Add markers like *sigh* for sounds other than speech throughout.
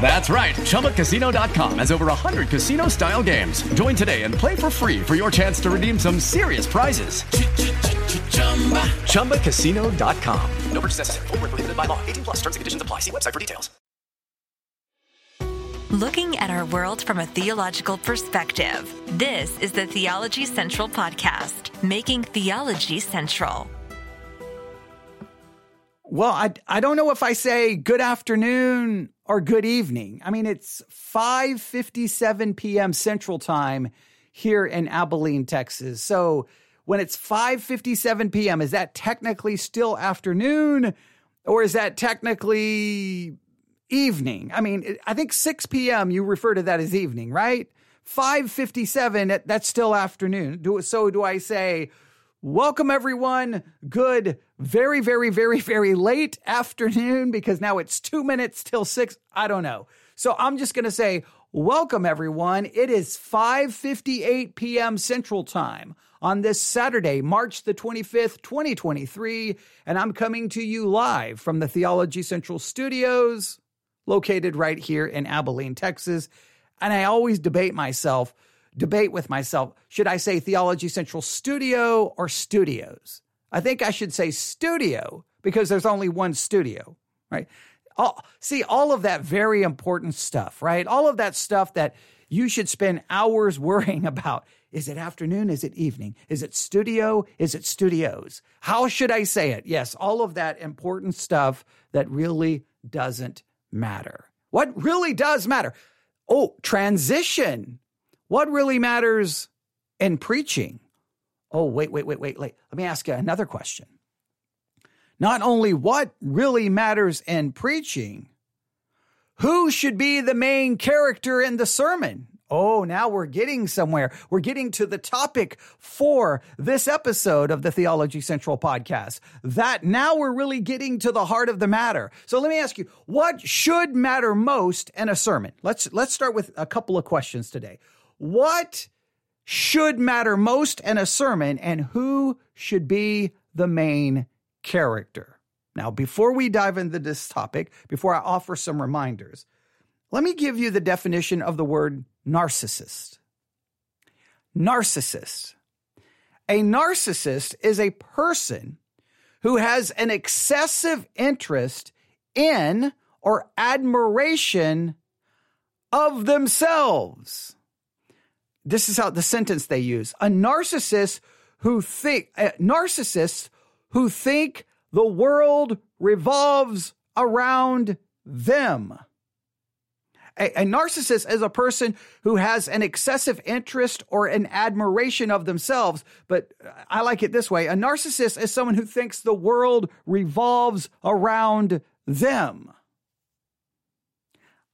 That's right. ChumbaCasino.com has over 100 casino style games. Join today and play for free for your chance to redeem some serious prizes. ChumbaCasino.com. No purchase necessary. Where prohibited by law. 18 plus terms and conditions apply. See website for details. Looking at our world from a theological perspective. This is the Theology Central Podcast, making theology central. Well, I, I don't know if I say good afternoon or good evening. I mean, it's 5:57 p.m. Central Time here in Abilene, Texas. So, when it's 5:57 p.m., is that technically still afternoon or is that technically evening? I mean, I think 6 p.m. you refer to that as evening, right? 5:57 that's still afternoon. Do so do I say Welcome, everyone. Good, very, very, very, very late afternoon because now it's two minutes till six. I don't know. So I'm just going to say, welcome, everyone. It is 5.58 p.m. Central Time on this Saturday, March the 25th, 2023. And I'm coming to you live from the Theology Central studios located right here in Abilene, Texas. And I always debate myself – debate with myself should I say Theology Central Studio or Studios? I think I should say studio because there's only one studio, right? All, see, all of that very important stuff, right? All of that stuff that you should spend hours *laughs* worrying about. Is it afternoon? Is it evening? Is it studio? Is it studios? How should I say it? Yes, all of that important stuff that really doesn't matter. What really does matter? Oh, transition. What really matters in preaching? Oh, wait, wait, wait, wait, wait. Let me ask you another question. Not only what really matters in preaching, who should be the main character in the sermon? Oh, now we're getting somewhere. We're getting to the topic for this episode of the Theology Central podcast. That now we're really getting to the heart of the matter. So let me ask you, what should matter most in a sermon? Let's let's start with a couple of questions today. What should matter most in a sermon and who should be the main character? Now, before we dive into this topic, before I offer some reminders, let me give you the definition of the word narcissist. Narcissist. A narcissist is a person who has an excessive interest in or admiration of themselves. This is how the sentence they use. A narcissist who think uh, narcissists who think the world revolves around them. A, a, narcissist is a person who has an excessive interest or an admiration of themselves. But I like it this way a narcissist is someone who thinks the world revolves around them.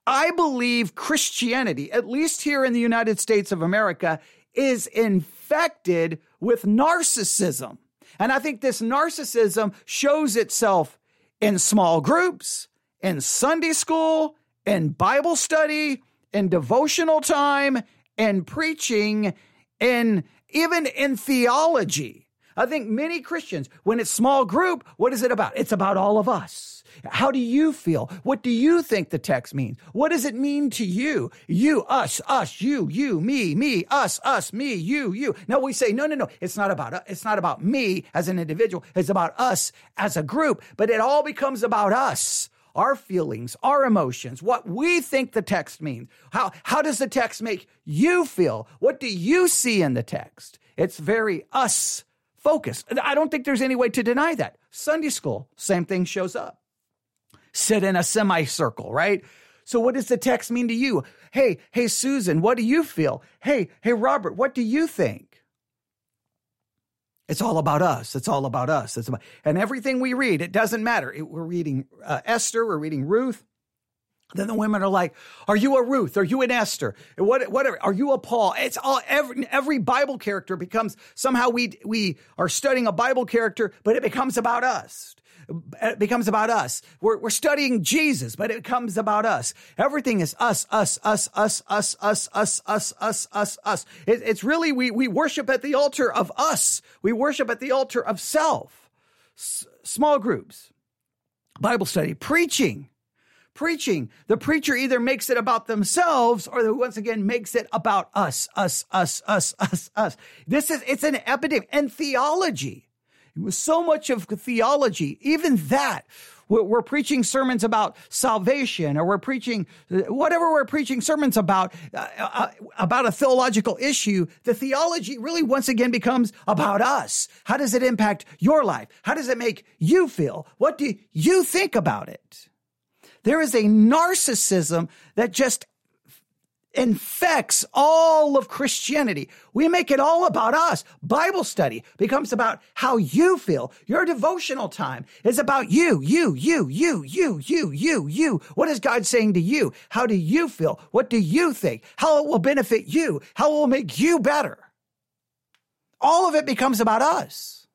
I believe Christianity, at least here in the United States of America, is infected with narcissism. And I think this narcissism shows itself in small groups, in Sunday school, in Bible study, in devotional time, in preaching, in even in theology. I think many Christians, when it's small group, what is it about? It's about all of us. How do you feel? What do you think the text means? What does it mean to you? You, us, us, you, you, me, me, us, us, me, you, you. No, we say, no, no, no. It's not about, it's not about me as an individual. It's about us as a group, but it all becomes about us our feelings, our emotions, what we think the text means. How, how does the text make you feel? What do you see in the text? It's very us focused. I don't think there's any way to deny that. Sunday school, same thing shows up. Sit in a semicircle, right? So what does the text mean to you? Hey, hey, Susan, what do you feel? Hey, hey, Robert, what do you think? It's all about us. It's all about us. It's about, and everything we read, it doesn't matter. It, we're reading uh, Esther, we're reading Ruth. Then the women are like, "Are you a Ruth? Are you an Esther? What, whatever. Are you a Paul?" It's all every every Bible character becomes somehow we we are studying a Bible character, but it becomes about us. It becomes about us. We're, we're studying Jesus, but it becomes about us. Everything is us, us, us, us, us, us, us, us, us, us, us. It, it's really, we, we worship at the altar of us. We worship at the altar of self. S- small groups, Bible study, preaching preaching. The preacher either makes it about themselves or once again makes it about us, us, us, us, us, us. This is, it's an epidemic and theology so much of theology, even that, we're, preaching sermons about salvation or we're preaching whatever we're preaching sermons about uh, uh, about a theological issue the theology really once again becomes about us. How does it impact your life? How does it make you feel? What do you think about it? There is a narcissism that just infects all of Christianity. We make it all about us. Bible study becomes about how you feel. Your devotional time is about you, you, you, you, you, you, you, you. What is God saying to you? How do you feel? What do you think? How it will benefit you? How it will make you better? All of it becomes about us.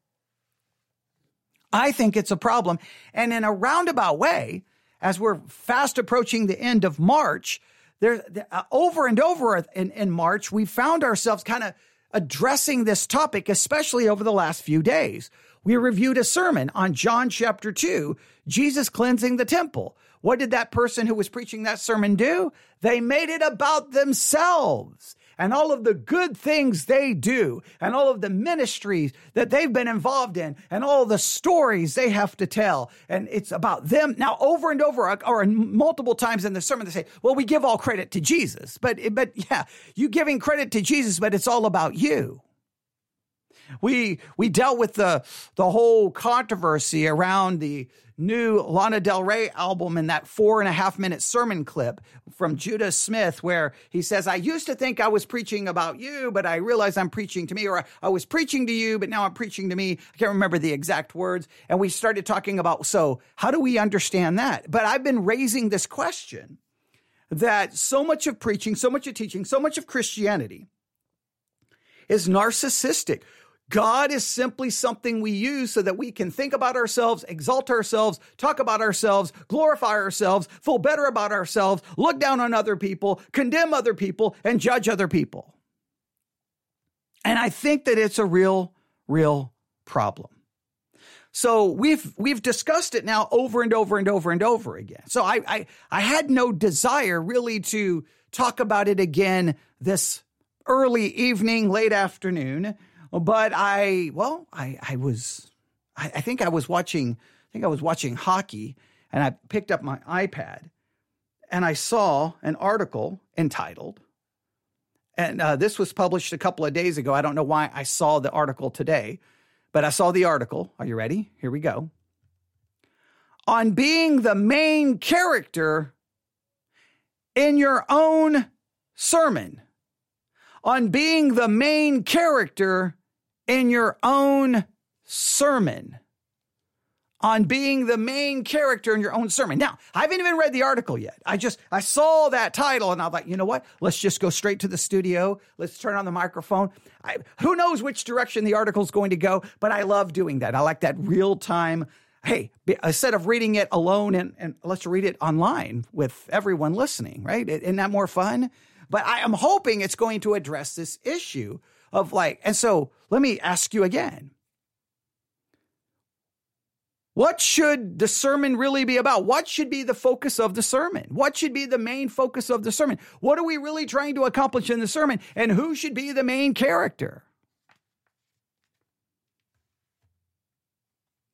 I think it's a problem. And in a roundabout way, as we're fast approaching the end of March, there uh, over and over in, in March, we found ourselves kind of addressing this topic, especially over the last few days. We reviewed a sermon on John chapter 2, Jesus cleansing the temple. What did that person who was preaching that sermon do? They made it about themselves and all of the good things they do and all of the ministries that they've been involved in and all the stories they have to tell. And it's about them. Now, over and over, uh, or multiple times in the sermon, they say, well, we give all credit to Jesus. But, but yeah, you giving credit to Jesus, but it's all about you. We we dealt with the the whole controversy around the new Lana Del Rey album and that four and a half minute sermon clip from Judah Smith where he says, I used to think I was preaching about you, but I realize I'm preaching to me, or I was preaching to you, but now I'm preaching to me. I can't remember the exact words. And we started talking about, so how do we understand that? But I've been raising this question that so much of preaching, so much of teaching, so much of Christianity is narcissistic. God is simply something we use so that we can think about ourselves, exalt ourselves, talk about ourselves, glorify ourselves, feel better about ourselves, look down on other people, condemn other people, and judge other people. And I think that it's a real, real problem. So we've we've discussed it now over and over and over and over again. So I I, I had no desire really to talk about it again this early evening, late afternoon but I, well, I, I was, I, I think I was watching, I think I was watching hockey and I picked up my iPad and I saw an article entitled, and uh, this was published a couple of days ago. I don't know why I saw the article today, but I saw the article. Are you ready? Here we go. On being the main character in your own sermon. On being the main character in your own sermon on being the main character in your own sermon. Now, I haven't even read the article yet. I just I saw that title and I was like, you know what? Let's just go straight to the studio. Let's turn on the microphone. I, who knows which direction the article is going to go? But I love doing that. I like that real time. Hey, instead of reading it alone and, and let's read it online with everyone listening, right? Isn't that more fun? But I am hoping it's going to address this issue of like, and so let me ask you again. What should the sermon really be about? What should be the focus of the sermon? What should be the main focus of the sermon? What are we really trying to accomplish in the sermon? And who should be the main character?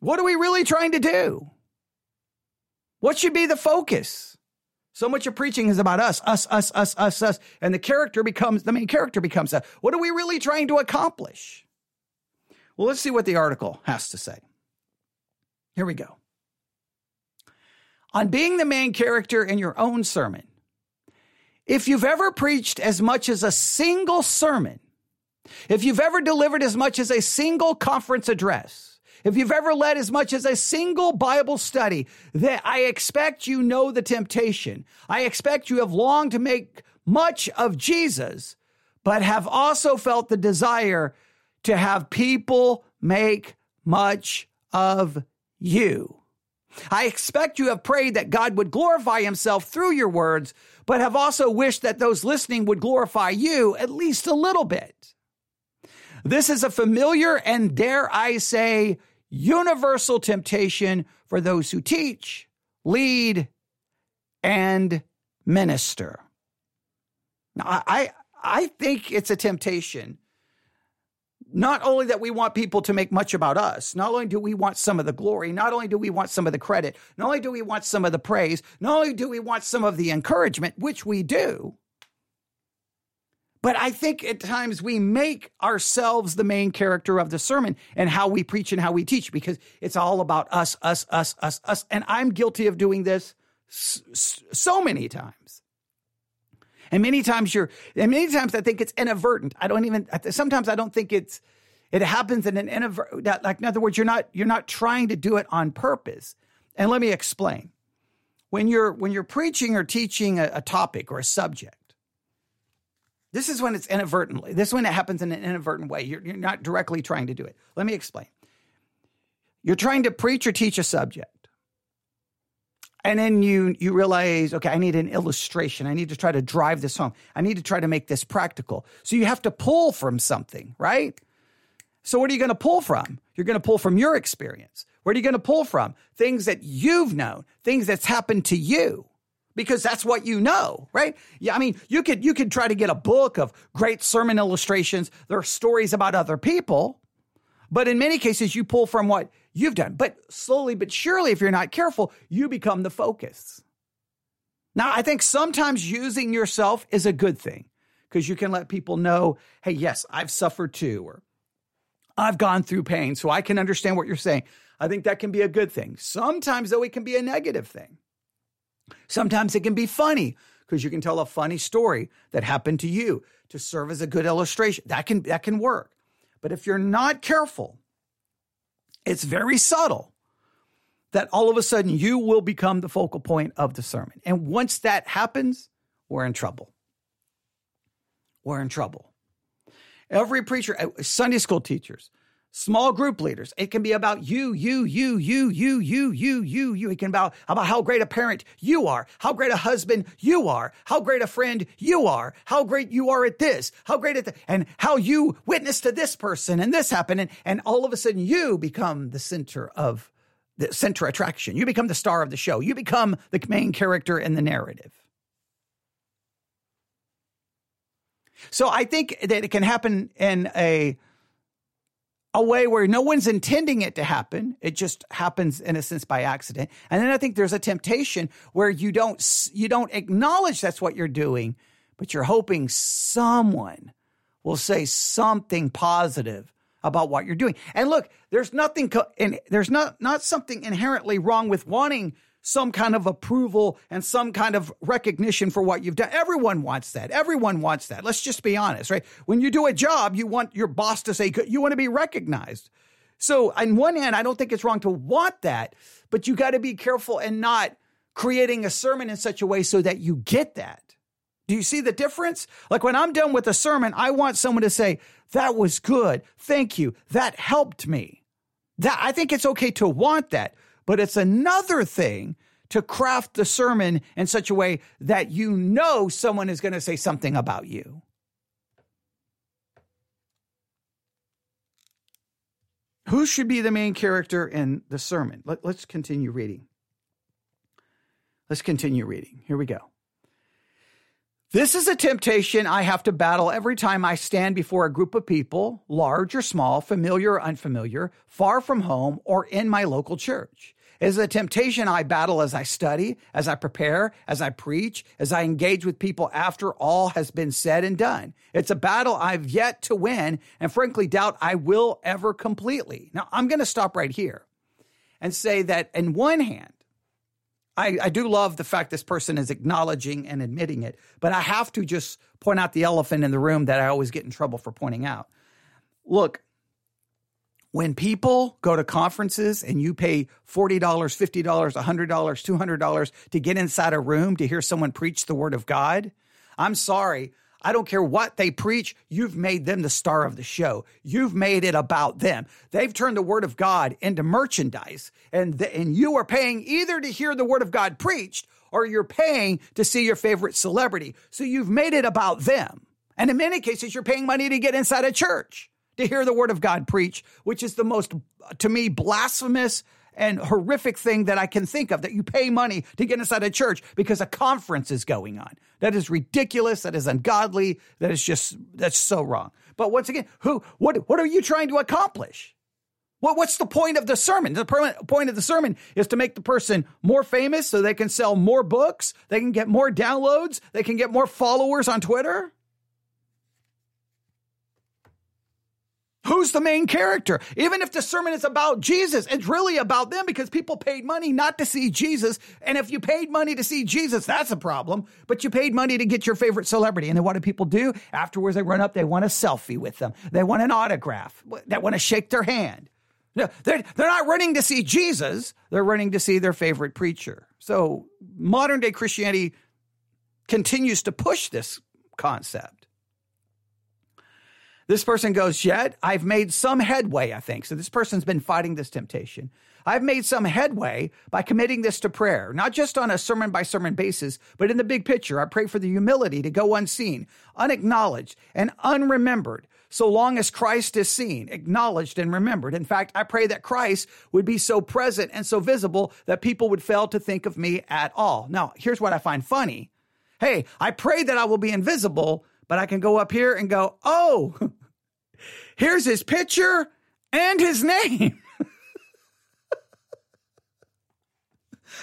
What are we really trying to do? What should be the focus? So much of preaching is about us, us, us, us, us, us. And the character becomes, the main character becomes that. What are we really trying to accomplish? Well, let's see what the article has to say. Here we go. on being the main character in your own sermon. If you've ever preached as much as a single sermon, if you've ever delivered as much as a single conference address, if you've ever led as much as a single Bible study, that I expect you know the temptation. I expect you have longed to make much of Jesus, but have also felt the desire to have people make much of you. I expect you have prayed that God would glorify himself through your words, but have also wished that those listening would glorify you at least a little bit. This is a familiar and, dare I say, universal temptation for those who teach, lead, and minister. Now, I, I think it's a temptation not only that we want people to make much about us, not only do we want some of the glory, not only do we want some of the credit, not only do we want some of the praise, not only do we want some of the encouragement, which we do, but I think at times we make ourselves the main character of the sermon and how we preach and how we teach because it's all about us, us, us, us, us. And I'm guilty of doing this so many times. And many times you're, and many times I think it's inadvertent. I don't even, sometimes I don't think it's, it happens in an inadvertent, like in other words, you're not, you're not trying to do it on purpose. And let me explain. When you're, when you're preaching or teaching a, a topic or a subject, this is when it's inadvertently. This is when it happens in an inadvertent way. You're, you're not directly trying to do it. Let me explain. You're trying to preach or teach a subject and then you you realize okay i need an illustration i need to try to drive this home i need to try to make this practical so you have to pull from something right so what are you going to pull from you're going to pull from your experience where are you going to pull from things that you've known things that's happened to you because that's what you know right yeah i mean you could you could try to get a book of great sermon illustrations there are stories about other people but in many cases you pull from what you've done. But slowly but surely, if you're not careful, you become the focus. Now, I think sometimes using yourself is a good thing because you can let people know, hey, yes, I've suffered too, or I've gone through pain, so I can understand what you're saying. I think that can be a good thing. Sometimes, though, it can be a negative thing. Sometimes it can be funny because you can tell a funny story that happened to you to serve as a good illustration. That can that can work. But if you're not careful, it's very subtle that all of a sudden you will become the focal point of the sermon. And once that happens, we're in trouble. We're in trouble. Every preacher, uh, Sunday school teachers, small group leaders, it can be about you, you, you, you, you, you, you, you, you. It can be about, about how great a parent you are, how great a husband you are, how great a friend you are, how great you are at this, how great at that, and how you witness to this person and this happened. And, and all of a sudden you become the center of the center attraction. You become the star of the show. You become the main character in the narrative. So I think that it can happen in a a way where no one's intending it to happen. It just happens in a sense by accident. And then I think there's a temptation where you don't you don't acknowledge that's what you're doing, but you're hoping someone will say something positive about what you're doing. And look, there's nothing co- and there's not not something inherently wrong with wanting some kind of approval and some kind of recognition for what you've done. Everyone wants that. Everyone wants that. Let's just be honest, right? When you do a job, you want your boss to say, you want to be recognized. So, on one hand, I don't think it's wrong to want that, but you got to be careful and not creating a sermon in such a way so that you get that. Do you see the difference? Like when I'm done with a sermon, I want someone to say, that was good. Thank you. That helped me. That I think it's okay to want that. But it's another thing to craft the sermon in such a way that you know someone is going to say something about you. Who should be the main character in the sermon? Let, us continue reading. Let's continue reading. Here we go. This is a temptation I have to battle every time I stand before a group of people, large or small, familiar or unfamiliar, far from home, or in my local church is a temptation I battle as I study, as I prepare, as I preach, as I engage with people after all has been said and done. It's a battle I've yet to win and frankly doubt I will ever completely. Now, I'm going to stop right here and say that in one hand, I, I do love the fact this person is acknowledging and admitting it, but I have to just point out the elephant in the room that I always get in trouble for pointing out. Look, when people go to conferences and you pay $40, $50, $100, $200 to get inside a room to hear someone preach the word of God, I'm sorry. I don't care what they preach. You've made them the star of the show. You've made it about them. They've turned the word of God into merchandise and, the, and you are paying either to hear the word of God preached or you're paying to see your favorite celebrity. So you've made it about them. And in many cases, you're paying money to get inside a church to hear the word of God preach, which is the most, to me, blasphemous and horrific thing that I can think of that you pay money to get inside a church because a conference is going on. That is ridiculous. That is ungodly. That is just, that's so wrong. But once again, who, what, what are you trying to accomplish? What, what's the point of the sermon? The point of the sermon is to make the person more famous so they can sell more books, they can get more downloads, they can get more followers on Twitter. Who's the main character? Even if the sermon is about Jesus, it's really about them because people paid money not to see Jesus. And if you paid money to see Jesus, that's a problem. But you paid money to get your favorite celebrity. And then what do people do? Afterwards, they run up, they want a selfie with them, they want an autograph, they want to shake their hand. No, they're, they're not running to see Jesus, they're running to see their favorite preacher. So modern day Christianity continues to push this concept. This person goes, Yet I've made some headway, I think. So this person's been fighting this temptation. I've made some headway by committing this to prayer, not just on a sermon by sermon basis, but in the big picture. I pray for the humility to go unseen, unacknowledged, and unremembered, so long as Christ is seen, acknowledged, and remembered. In fact, I pray that Christ would be so present and so visible that people would fail to think of me at all. Now, here's what I find funny. Hey, I pray that I will be invisible, but I can go up here and go, oh, *laughs* here's his picture and his name. *laughs*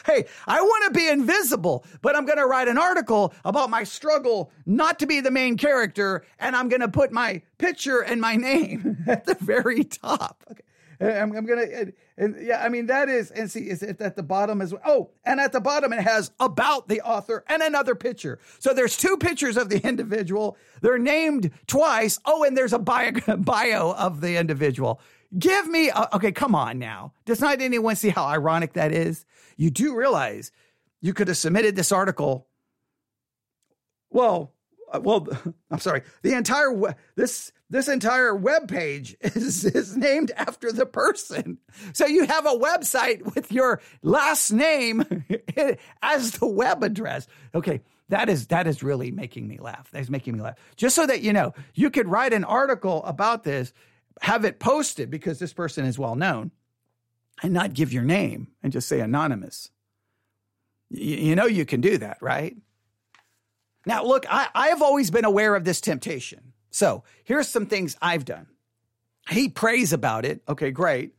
hey, I want to be invisible, but I'm going to write an article about my struggle not to be the main character, and I'm going to put my picture and my name *laughs* at the very top. Okay. I'm, I'm gonna, and, and, yeah, I mean that is, and see, is it at the bottom as well? Oh, and at the bottom it has about the author and another picture. So there's two pictures of the individual. They're named twice. Oh, and there's a bio, *laughs* bio of the individual. Give me, a, okay, come on now. Does not anyone see how ironic that is? You do realize you could have submitted this article. Well, uh, well, *laughs* I'm sorry. The entire this this entire web page *laughs* is, is named after the person. So you have a website with your last name *laughs* as the web address. Okay, that is that is really making me laugh. That's making me laugh. Just so that you know, you could write an article about this, have it posted because this person is well known, and not give your name and just say anonymous. You, you know you can do that, right? Now, look, I, I have always been aware of this temptation. So here's some things I've done. He prays about it. Okay, great.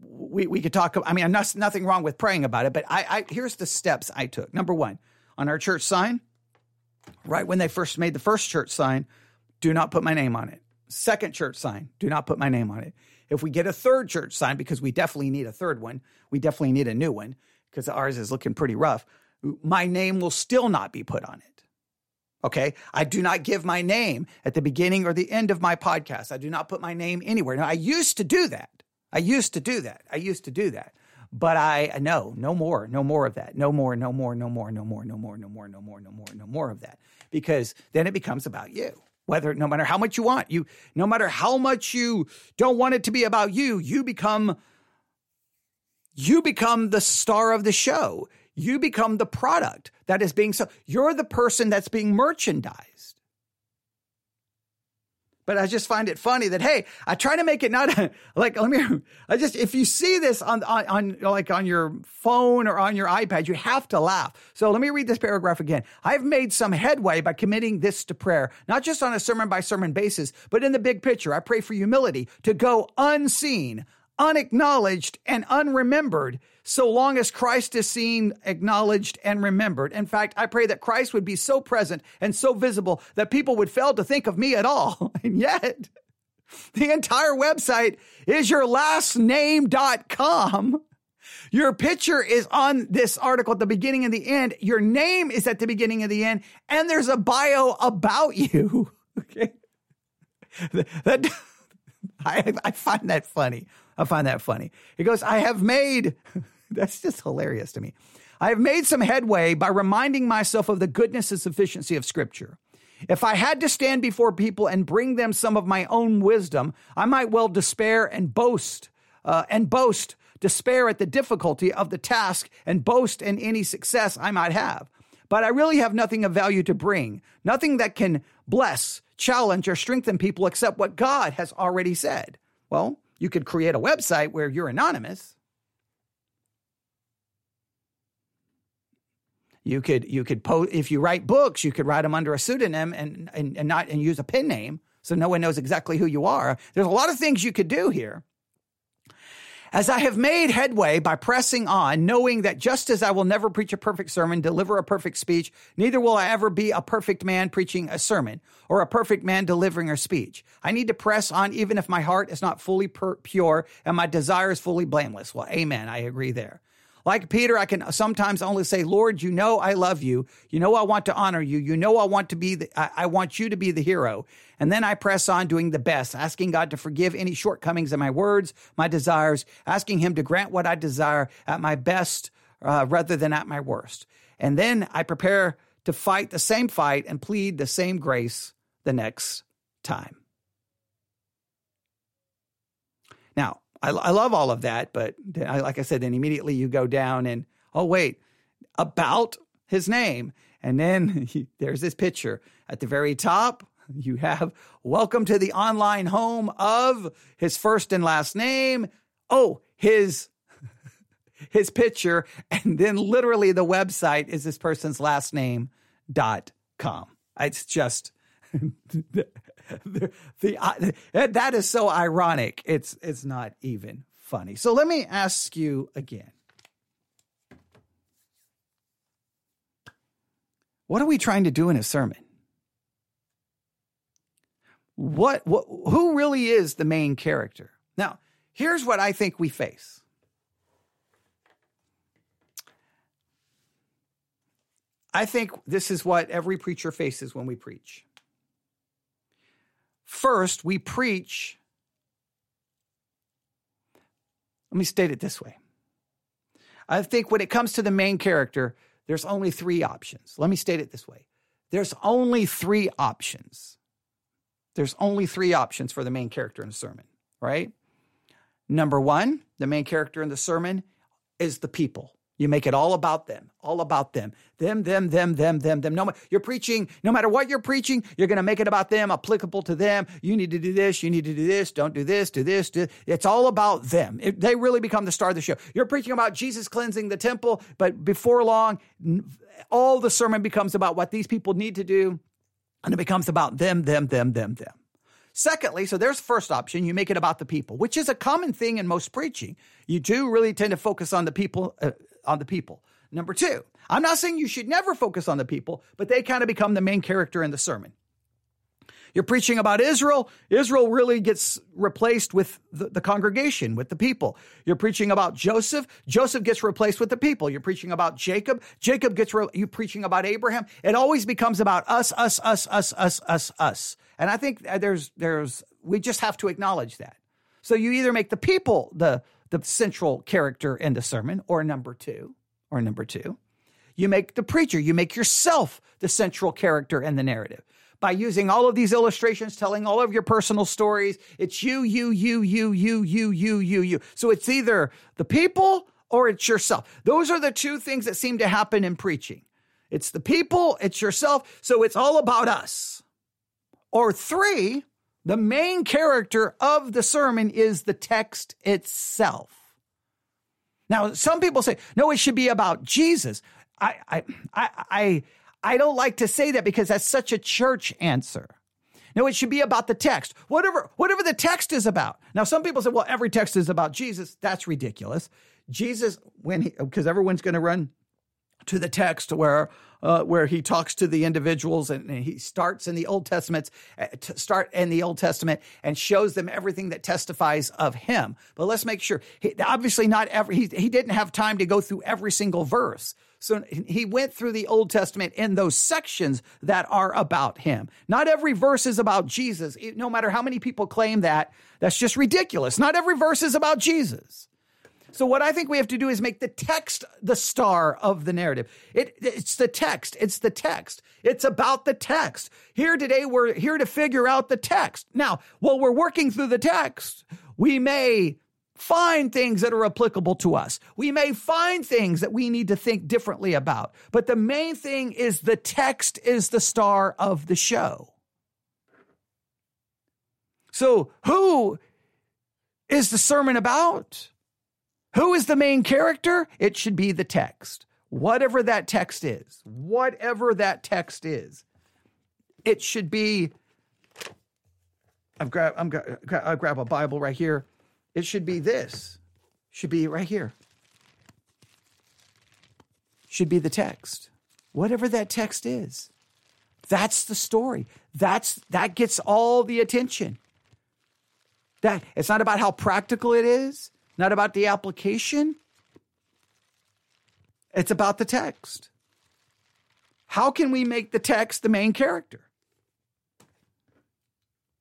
We, we could talk. I mean, I'm not, nothing wrong with praying about it, but I, I here's the steps I took. Number one, on our church sign, right when they first made the first church sign, do not put my name on it. Second church sign, do not put my name on it. If we get a third church sign, because we definitely need a third one, we definitely need a new one because ours is looking pretty rough my name will still not be put on it. Okay. I do not give my name at the beginning or the end of my podcast. I do not put my name anywhere. Now, I used to do that. I used to do that. I used to do that. But I no, no more, no more of that. No more, no more, no more, no more, no more, no more, no more, no more, no more of that. Because then it becomes about you. Whether no matter how much you want, you no matter how much you don't want it to be about you, you become you become the star of the show you become the product that is being so you're the person that's being merchandised. But i just find it funny that hey i try to make it not *laughs* like let me i just if you see this on, on on like on your phone or on your ipad you have to laugh. So let me read this paragraph again. I've made some headway by committing this to prayer not just on a sermon by sermon basis but in the big picture. I pray for humility to go unseen unacknowledged and unremembered so long as Christ is seen, acknowledged, and remembered. In fact, I pray that Christ would be so present and so visible that people would fail to think of me at all. *laughs* And yet, the entire website is your last name.com. Your picture is on this article at the beginning and the end. Your name is at the beginning and the end, and there's a bio about *laughs* you. Okay. That, *laughs* I, I find that funny. I find that funny. He goes, I have made, *laughs* that's just hilarious to me. I have made some headway by reminding myself of the goodness and sufficiency of Scripture. If I had to stand before people and bring them some of my own wisdom, I might well despair and boast, uh, and boast, despair at the difficulty of the task, and boast in any success I might have. But I really have nothing of value to bring, nothing that can bless, challenge, or strengthen people except what God has already said. Well, you could create a website where you're anonymous. You could you could post if you write books, you could write them under a pseudonym and, and and not and use a pen name so no one knows exactly who you are. There's a lot of things you could do here. As I have made headway by pressing on, knowing that just as I will never preach a perfect sermon, deliver a perfect speech, neither will I ever be a perfect man preaching a sermon or a perfect man delivering a speech. I need to press on even if my heart is not fully pure and my desire is fully blameless. Well, amen. I agree there. Like Peter, I can sometimes only say, Lord, you know I love you. You know I want to honor you. You know I want to be the, I, I want you to be the hero. And then I press on doing the best, asking God to forgive any shortcomings in my words, my desires, asking Him to grant what I desire at my best uh, rather than at my worst. And then I prepare to fight the same fight and plead the same grace the next time. Now, I, I love all of that, but like I said, then immediately you go down and, oh, wait, about his name. And then *laughs* there's this picture at the very top. *laughs* You have welcome to the online home of his first and last name. Oh, his *laughs* his picture and then literally the website is this person's last name dot com. It's just *laughs* the, the uh, that is so ironic. It's it's not even funny. So let me ask you again. What are we trying to do in a sermon? What, what who really is the main character? Now, here's what I think we face. I think this is what every preacher faces when we preach. First, we preach. Let me state it this way. I think when it comes to the main character, there's only three options. Let me state it this way there's only three options. There's only three options for the main character in a sermon, right? Number one, the main character in the sermon is the people. You make it all about them, all about them, them, them, them, them, them, them. No, you're preaching. No matter what you're preaching, you're going to make it about them, applicable to them. You need to do this. You need to do this. Don't do this. Do this. Do. It's all about them. It, they really become the star of the show. You're preaching about Jesus cleansing the temple, but before long, all the sermon becomes about what these people need to do, and it becomes about them, them, them, them, them. Secondly, so there's the first option, you make it about the people, which is a common thing in most preaching. You do really tend to focus on the people, uh, on the people. Number two, I'm not saying you should never focus on the people, but they kind of become the main character in the sermon. You're preaching about Israel. Israel really gets replaced with the, the, congregation, with the people. You're preaching about Joseph. Joseph gets replaced with the people. You're preaching about Jacob. Jacob gets, re- you preaching about Abraham. It always becomes about us, us, us, us, us, us, us. And I think there's, there's, we just have to acknowledge that. So you either make the people the, the central character in the sermon, or number two, or number two, you make the preacher, you make yourself the central character in the narrative by using all of these illustrations, telling all of your personal stories. It's you, you, you, you, you, you, you, you, you. So it's either the people or it's yourself. Those are the two things that seem to happen in preaching. It's the people, it's yourself. So it's all about us. Or three, the main character of the sermon is the text itself. Now, some people say, no, it should be about Jesus. I, I, I, I, I don't like to say that because that's such a church answer. No, it should be about the text. Whatever, whatever the text is about. Now, some people say, well, every text is about Jesus. That's ridiculous. Jesus, when he, because everyone's going to run to the text where uh, where he talks to the individuals and, and he starts in the Old Testament, uh, start in the Old Testament and shows them everything that testifies of him. But let's make sure, he, obviously not every, he, he didn't have time to go through every single verse. So he went through the Old Testament in those sections that are about him. Not every verse is about Jesus. No matter how many people claim that, that's just ridiculous. Not every verse is about Jesus. So what I think we have to do is make the text the star of the narrative. It, it's the text. It's the text. It's about the text. Here today, we're here to figure out the text. Now, while we're working through the text, we may find things that are applicable to us. We may find things that we need to think differently about. But the main thing is the text is the star of the show. So, who is the sermon about? Who is the main character? It should be the text. Whatever that text is, whatever that text is, it should be. I've grab, I'm, I grab a Bible right here. It should be this. Should be right here. Should be the text. Whatever that text is. That's the story. That's that gets all the attention. That it's not about how practical it is not about the application. It's about the text. How can we make the text the main character?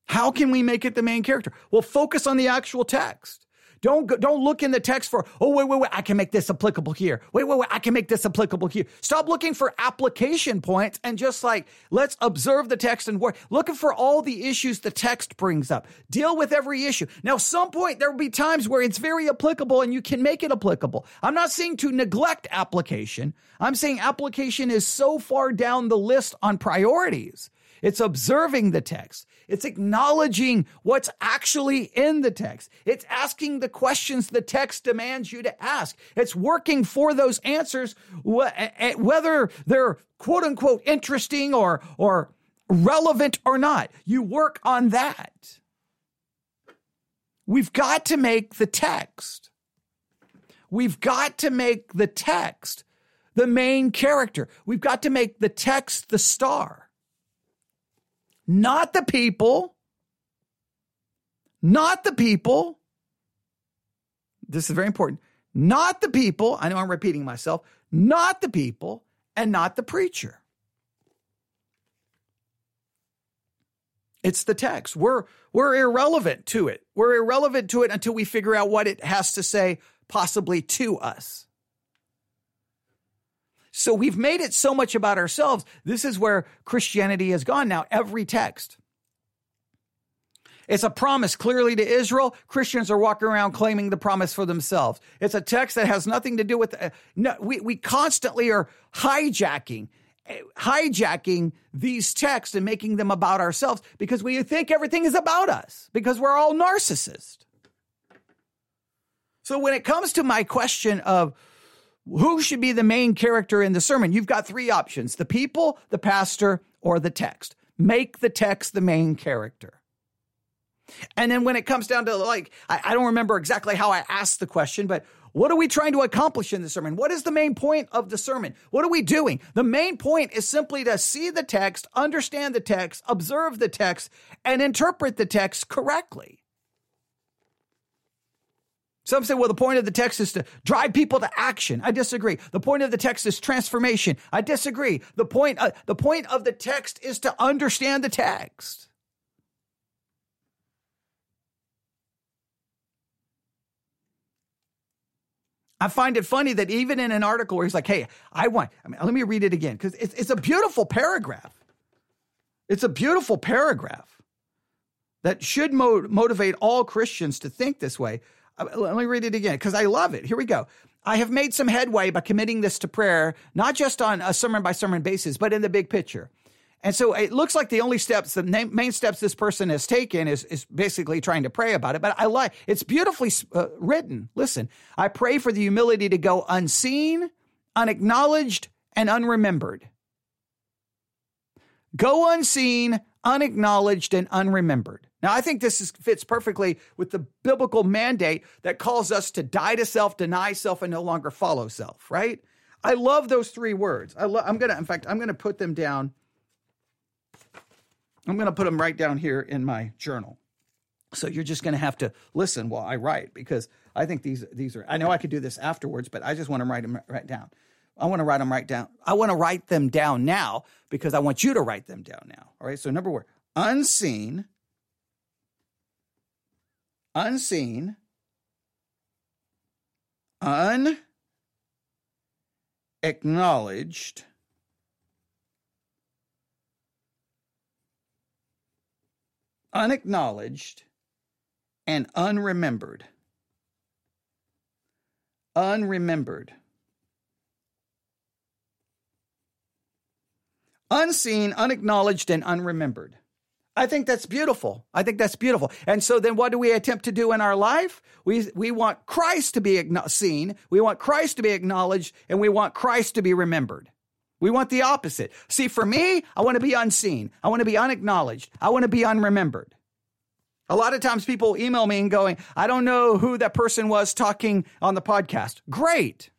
How can we make it the main character? Well, focus on the actual text. Don't don't look in the text for, oh, wait, wait, wait, I can make this applicable here. Wait, wait, wait, I can make this applicable here. Stop looking for application points and just like, let's observe the text and work. Looking for all the issues the text brings up. Deal with every issue. Now, some point there will be times where it's very applicable and you can make it applicable. I'm not saying to neglect application. I'm saying application is so far down the list on priorities it's observing the text. It's acknowledging what's actually in the text. It's asking the questions the text demands you to ask. It's working for those answers, eh, eh, whether they're quote unquote interesting or, or relevant or not. You work on that. We've got to make the text. We've got to make the text the main character. We've got to make the text the star not the people, not the people. This is very important. Not the people. I know I'm repeating myself. Not the people and not the preacher. It's the text. We're, we're irrelevant to it. We're irrelevant to it until we figure out what it has to say, possibly to us. So we've made it so much about ourselves. This is where Christianity has gone now. Every text. It's a promise clearly to Israel. Christians are walking around claiming the promise for themselves. It's a text that has nothing to do with, uh, no, we, we constantly are hijacking, hijacking these texts and making them about ourselves because we think everything is about us because we're all narcissists. So when it comes to my question of, who should be the main character in the sermon? You've got three options the people, the pastor, or the text. Make the text the main character. And then when it comes down to like, I, I, don't remember exactly how I asked the question, but what are we trying to accomplish in the sermon? What is the main point of the sermon? What are we doing? The main point is simply to see the text, understand the text, observe the text, and interpret the text correctly. Some say, well, the point of the text is to drive people to action. I disagree. The point of the text is transformation. I disagree. The point, uh, the point of the text is to understand the text. I find it funny that even in an article where he's like, hey, I want, I mean, let me read it again because it's, it's a beautiful paragraph. It's a beautiful paragraph that should mo- motivate all Christians to think this way. Uh, let me read it again because I love it. Here we go. I have made some headway by committing this to prayer, not just on a sermon by sermon basis, but in the big picture. And so it looks like the only steps, the main steps this person has taken is, is basically trying to pray about it. But I like it's beautifully uh, written. Listen, I pray for the humility to go unseen, unacknowledged, and unremembered. Go unseen, unacknowledged, and unremembered. Now, I think this is, fits perfectly with the biblical mandate that calls us to die to self, deny self, and no longer follow self, right? I love those three words. I lo- I'm gonna, in fact, I'm gonna put them down. I'm gonna put them right down here in my journal. So you're just gonna have to listen while I write because I think these these are. I know I could do this afterwards, but I just want to write them right down. I want to write them right down. I want to write them down now because I want you to write them down now. All right. So number one, unseen, unseen, unacknowledged, unacknowledged, and unremembered. Unremembered. unseen, unacknowledged, and unremembered. I think that's beautiful. I think that's beautiful. And so then what do we attempt to do in our life? We, we want Christ to be seen. We want Christ to be acknowledged and we want Christ to be remembered. We want the opposite. See, for me, I want to be unseen. I want to be unacknowledged. I want to be unremembered. A lot of times people email me and going, I don't know who that person was talking on the podcast. Great.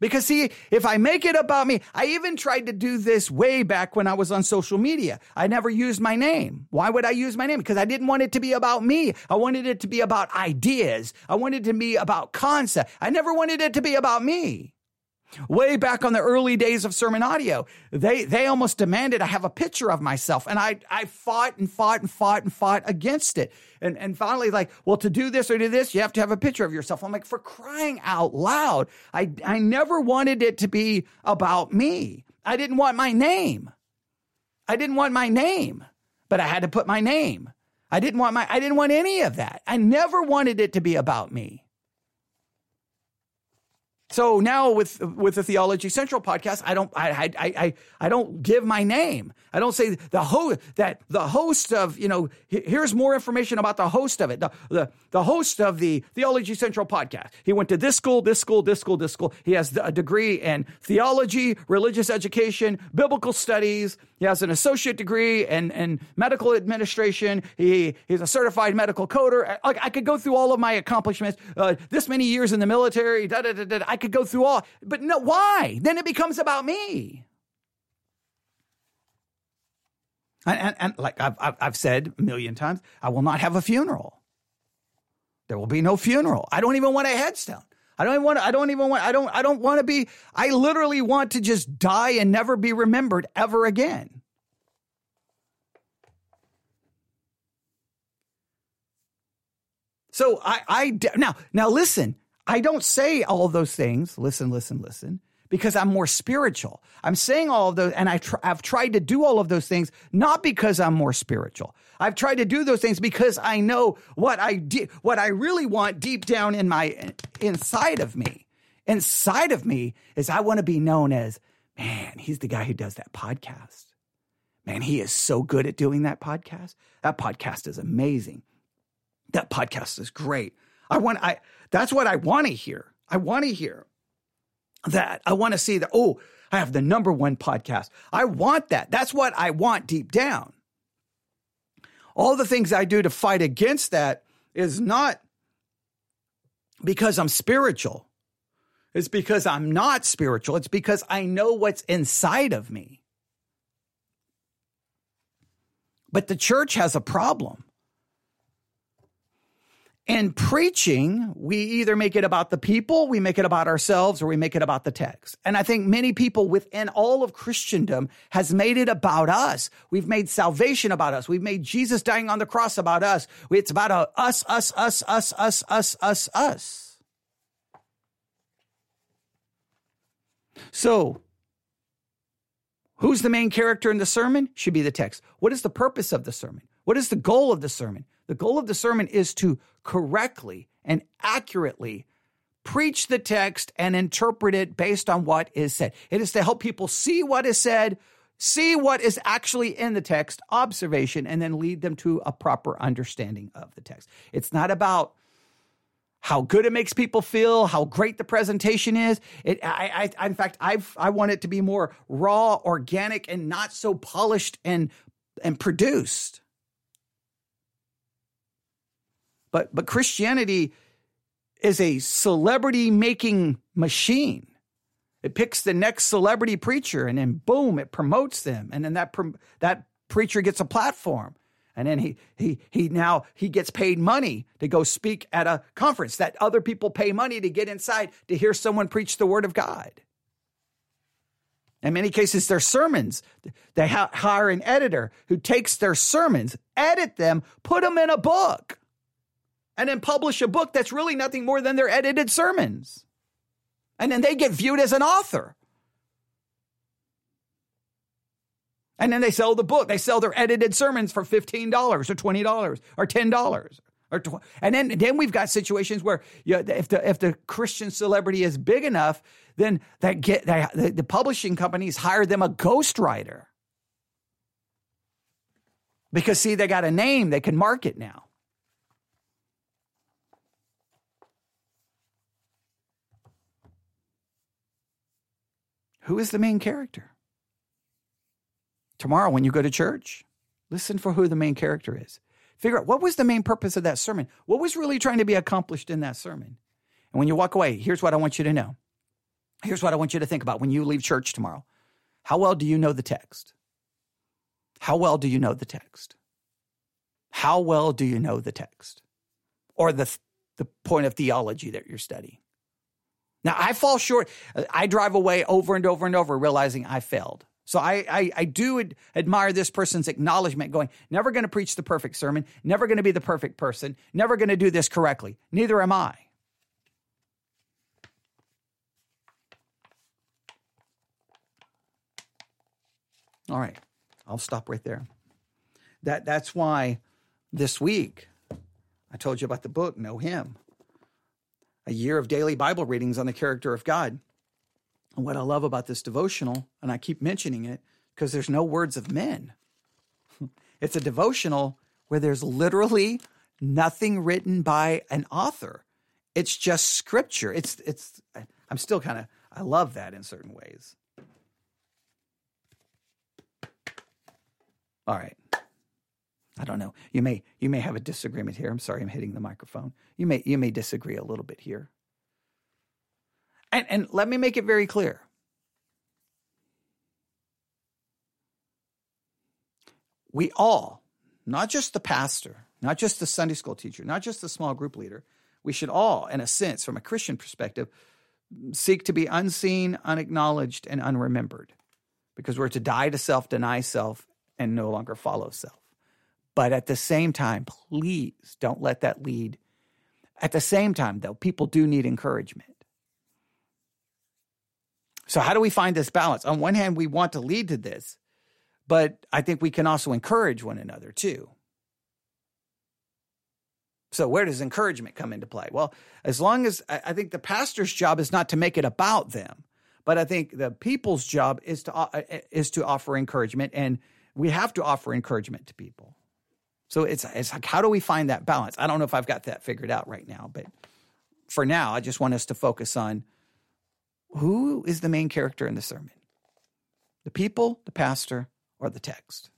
Because see, if I make it about me, I even tried to do this way back when I was on social media. I never used my name. Why would I use my name? Because I didn't want it to be about me. I wanted it to be about ideas. I wanted it to be about concept. I never wanted it to be about me. Way back on the early days of SermonAudio, they, they almost demanded I have a picture of myself. And I, I fought and fought and fought and fought against it. And, and finally, like, well, to do this or do this, you have to have a picture of yourself. I'm like, for crying out loud. I, I never wanted it to be about me. I didn't want my name. I didn't want my name, but I had to put my name. I didn't want my, I didn't want any of that. I never wanted it to be about me. So now with with the Theology Central podcast, I don't I I I I don't give my name. I don't say the host that the host of you know here's more information about the host of it. The, the the host of the Theology Central podcast. He went to this school, this school, this school, this school. He has a degree in theology, religious education, biblical studies. He has an associate degree in, in medical administration. He he's a certified medical coder. I, I could go through all of my accomplishments. Uh, this many years in the military. Da, da, da, da. I could go through all, but no. Why? Then it becomes about me. And, and, and like I've, I've, said a million times, I will not have a funeral. There will be no funeral. I don't even want a headstone. I don't even want I don't even want, I don't, I don't want to be, I literally want to just die and never be remembered ever again. So I, I, now, now listen, I don't say all those things. Listen, listen, listen because I'm more spiritual. I'm saying all of those, and I tr- I've tried to do all of those things not because I'm more spiritual. I've tried to do those things because I know what I de- what I really want deep down in my inside of me. Inside of me is I want to be known as, man, he's the guy who does that podcast. Man, he is so good at doing that podcast. That podcast is amazing. That podcast is great. I want I that's what I want to hear. I want to hear that. I want to see that, oh, I have the number one podcast. I want that. That's what I want deep down. All the things I do to fight against that is not because I'm spiritual. It's because I'm not spiritual. It's because I know what's inside of me. But the church has a problem. In preaching, we either make it about the people, we make it about ourselves, or we make it about the text. And I think many people within all of Christendom has made it about us. We've made salvation about us. We've made Jesus dying on the cross about us. It's about a us, us, us, us, us, us, us, us. So, who's the main character in the sermon? Should be the text. What is the purpose of the sermon? What is the goal of the sermon? The goal of the sermon is to correctly and accurately preach the text and interpret it based on what is said. It is to help people see what is said, see what is actually in the text, observation, and then lead them to a proper understanding of the text. It's not about how good it makes people feel, how great the presentation is. It, I, I, in fact, I've, I want it to be more raw, organic, and not so polished and and produced. But but Christianity is a celebrity making machine. It picks the next celebrity preacher and then boom, it promotes them. And then that, that preacher gets a platform. And then he, he, he now he gets paid money to go speak at a conference that other people pay money to get inside to hear someone preach the word of God. In many cases, their sermons, they hire an editor who takes their sermons, edit them, put them in a book, and then publish a book that's really nothing more than their edited sermons. And then they get viewed as an author. And then they sell the book. They sell their edited sermons for $15 or $20 or $10. Or tw- and then, then we've got situations where you know, if the if the Christian celebrity is big enough, then that get the, the publishing companies hire them a ghostwriter because see they got a name they can market now. Who is the main character? Tomorrow, when you go to church, listen for who the main character is. Figure out what was the main purpose of that sermon? What was really trying to be accomplished in that sermon? And when you walk away, here's what I want you to know. Here's what I want you to think about when you leave church tomorrow. How well do you know the text? How well do you know the text? How well do you know the text? Or the, the point of theology that you're studying? Now, I fall short. I drive away over and over and over realizing I failed. So I, I, I do ad- admire this person's acknowledgement going, never going to preach the perfect sermon, never going to be the perfect person, never going to do this correctly. Neither am I. All right. I'll stop right there. That that's why this week I told you about the book Know Him. A year of daily Bible readings on the character of God. And what I love about this devotional, and I keep mentioning it because there's no words of men. *laughs* It's a devotional where there's literally nothing written by an author. It's just scripture. It's it's I'm still kind of I love that in certain ways. All right. I don't know. You may you may have a disagreement here. I'm sorry I'm hitting the microphone. You may you may disagree a little bit here. And and let me make it very clear. We all, not just the pastor, not just the Sunday school teacher, not just the small group leader, we should all, in a sense, from a Christian perspective, seek to be unseen, unacknowledged, and unremembered. Because we're to die to self, deny self, and no longer follow self. But at the same time, please don't let that lead. At the same time, though, people do need encouragement. So, how do we find this balance? On one hand, we want to lead to this, but I think we can also encourage one another too. So, where does encouragement come into play? Well, as long as I think the pastor's job is not to make it about them, but I think the people's job is to uh, is to offer encouragement, and we have to offer encouragement to people. So it's it's like how do we find that balance? I don't know if I've got that figured out right now, but for now, I just want us to focus on who is the main character in the sermon? The people, the pastor, or the text?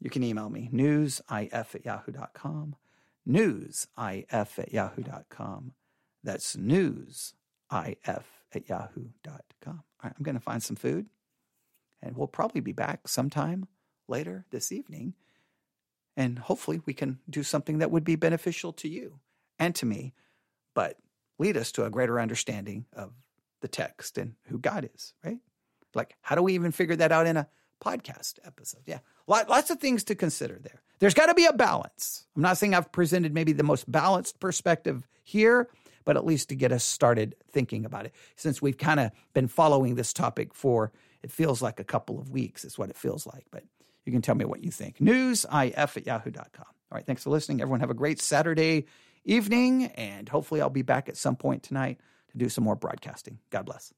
You can email me, newsif at yahoo.com. Newsif at yahoo.com. That's newsif at yahoo.com. I'm going to find some food, and we'll probably be back sometime later this evening. And hopefully, we can do something that would be beneficial to you and to me. But lead us to a greater understanding of the text and who God is, right? Like, how do we even figure that out in a podcast episode? Yeah, lots of things to consider there. There's got to be a balance. I'm not saying I've presented maybe the most balanced perspective here, but at least to get us started thinking about it. Since we've kind of been following this topic for, it feels like a couple of weeks, is what it feels like. But you can tell me what you think. Newsif at yahoo.com. All right, thanks for listening. Everyone have a great Saturday evening, and hopefully I'll be back at some point tonight to do some more broadcasting. God bless.